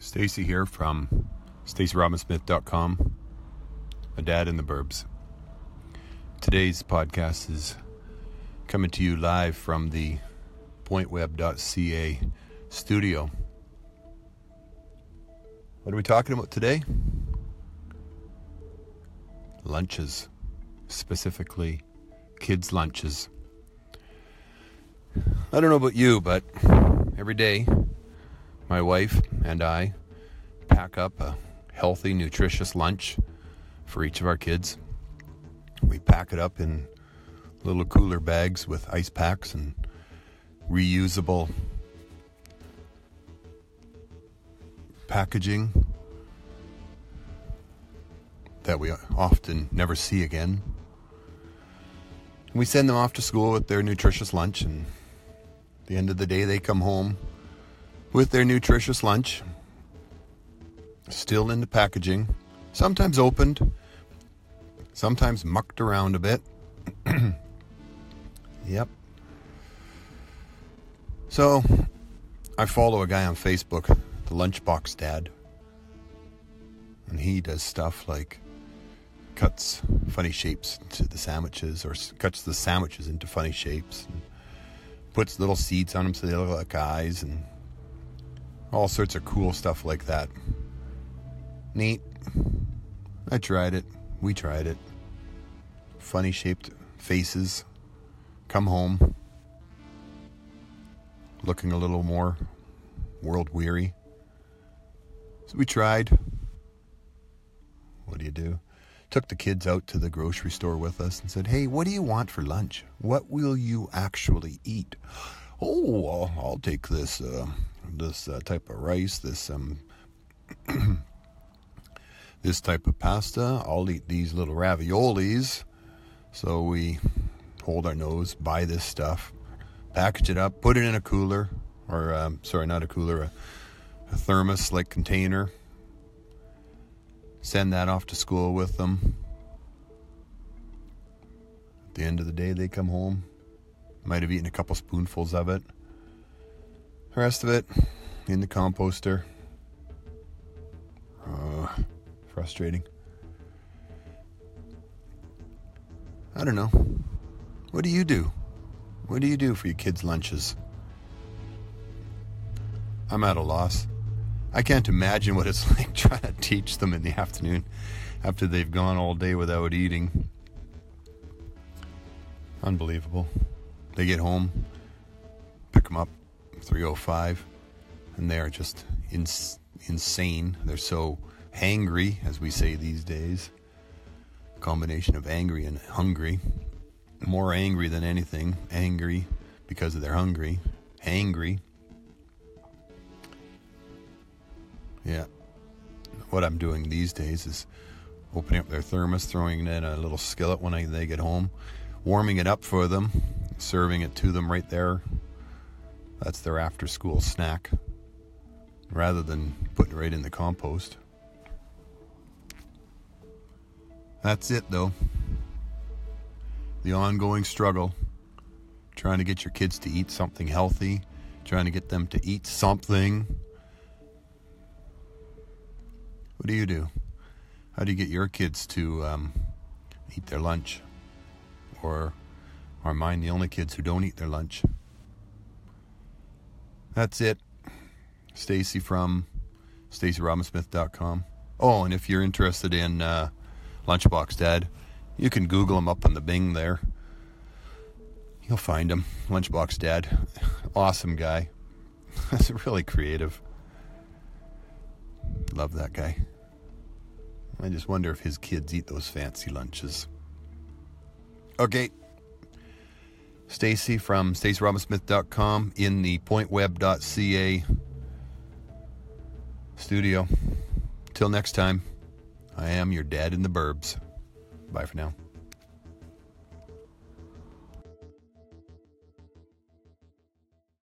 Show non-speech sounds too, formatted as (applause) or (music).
Stacy here from StacyRobinSmith.com. My dad in the burbs. Today's podcast is coming to you live from the pointweb.ca studio. What are we talking about today? Lunches, specifically kids' lunches. I don't know about you, but every day my wife and I pack up a healthy, nutritious lunch for each of our kids. We pack it up in little cooler bags with ice packs and reusable packaging that we often never see again. We send them off to school with their nutritious lunch, and at the end of the day, they come home with their nutritious lunch, still in the packaging, sometimes opened, sometimes mucked around a bit. (clears throat) yep. So, I follow a guy on Facebook, the Lunchbox Dad, and he does stuff like cuts funny shapes to the sandwiches or cuts the sandwiches into funny shapes and puts little seeds on them so they look like eyes and all sorts of cool stuff like that. Neat. I tried it. We tried it. Funny shaped faces. Come home. Looking a little more world weary. So we tried. What do you do? Took the kids out to the grocery store with us and said, Hey, what do you want for lunch? What will you actually eat? Oh, I'll, I'll take this uh, this uh, type of rice, this um, (clears throat) this type of pasta. I'll eat these little raviolis. So we hold our nose, buy this stuff, package it up, put it in a cooler, or um, sorry, not a cooler, a, a thermos like container. Send that off to school with them. At the end of the day, they come home. Might have eaten a couple spoonfuls of it. The rest of it in the composter. Uh, frustrating. I don't know. What do you do? What do you do for your kids' lunches? I'm at a loss. I can't imagine what it's (laughs) like trying to teach them in the afternoon after they've gone all day without eating. Unbelievable. They get home, pick them up, 305 and they are just ins- insane. They're so hangry as we say these days. A combination of angry and hungry. More angry than anything. Angry because they're hungry. Angry yeah. What i'm doing these days is opening up their thermos throwing in a little skillet when I, they get home warming it up for them serving it to them right there that's their after school snack rather than putting it right in the compost. That's it though. The ongoing struggle trying to get your kids to eat something healthy, trying to get them to eat something. What do you do? How do you get your kids to um, eat their lunch? Or are mine the only kids who don't eat their lunch? That's it. Stacy from StacyRobinSmith.com. Oh, and if you're interested in uh, Lunchbox Dad, you can Google him up on the Bing there. You'll find him. Lunchbox Dad. Awesome guy. (laughs) That's really creative. Love that guy. I just wonder if his kids eat those fancy lunches. Okay. Stacy from StacyRobinSmith.com in the pointweb.ca studio. Till next time, I am your dad in the burbs. Bye for now.